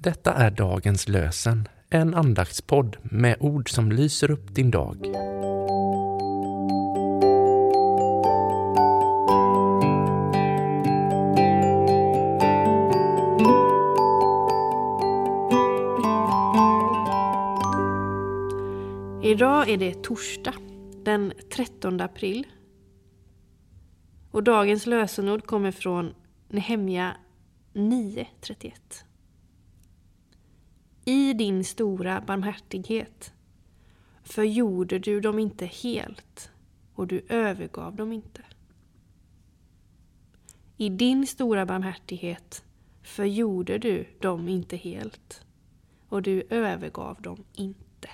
Detta är dagens lösen, en andaktspodd med ord som lyser upp din dag. Idag är det torsdag den 13 april. Och dagens lösenord kommer från Nehemja 9.31. I din stora barmhärtighet förgjorde du dem inte helt och du övergav dem inte. I din stora barmhärtighet förgjorde du dem inte helt och du övergav dem inte.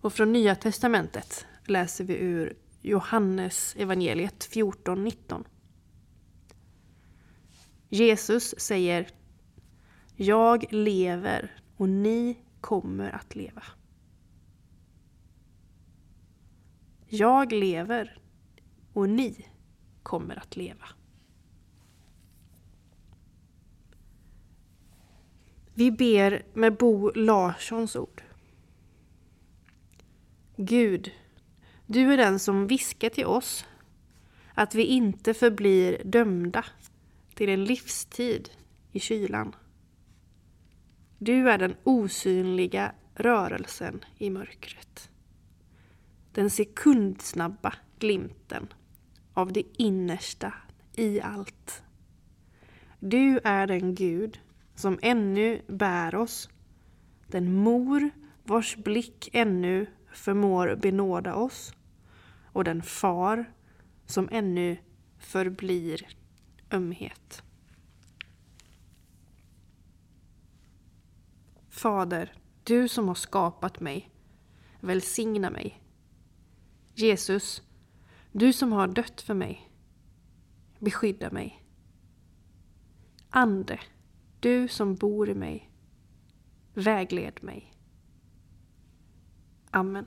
Och från Nya Testamentet läser vi ur Johannes evangeliet 14.19. Jesus säger jag lever och ni kommer att leva. Jag lever och ni kommer att leva. Vi ber med Bo Larssons ord. Gud, du är den som viskar till oss att vi inte förblir dömda till en livstid i kylan. Du är den osynliga rörelsen i mörkret. Den sekundsnabba glimten av det innersta i allt. Du är den Gud som ännu bär oss, den mor vars blick ännu förmår benåda oss och den far som ännu förblir ömhet. Fader, du som har skapat mig, välsigna mig. Jesus, du som har dött för mig, beskydda mig. Ande, du som bor i mig, vägled mig. Amen.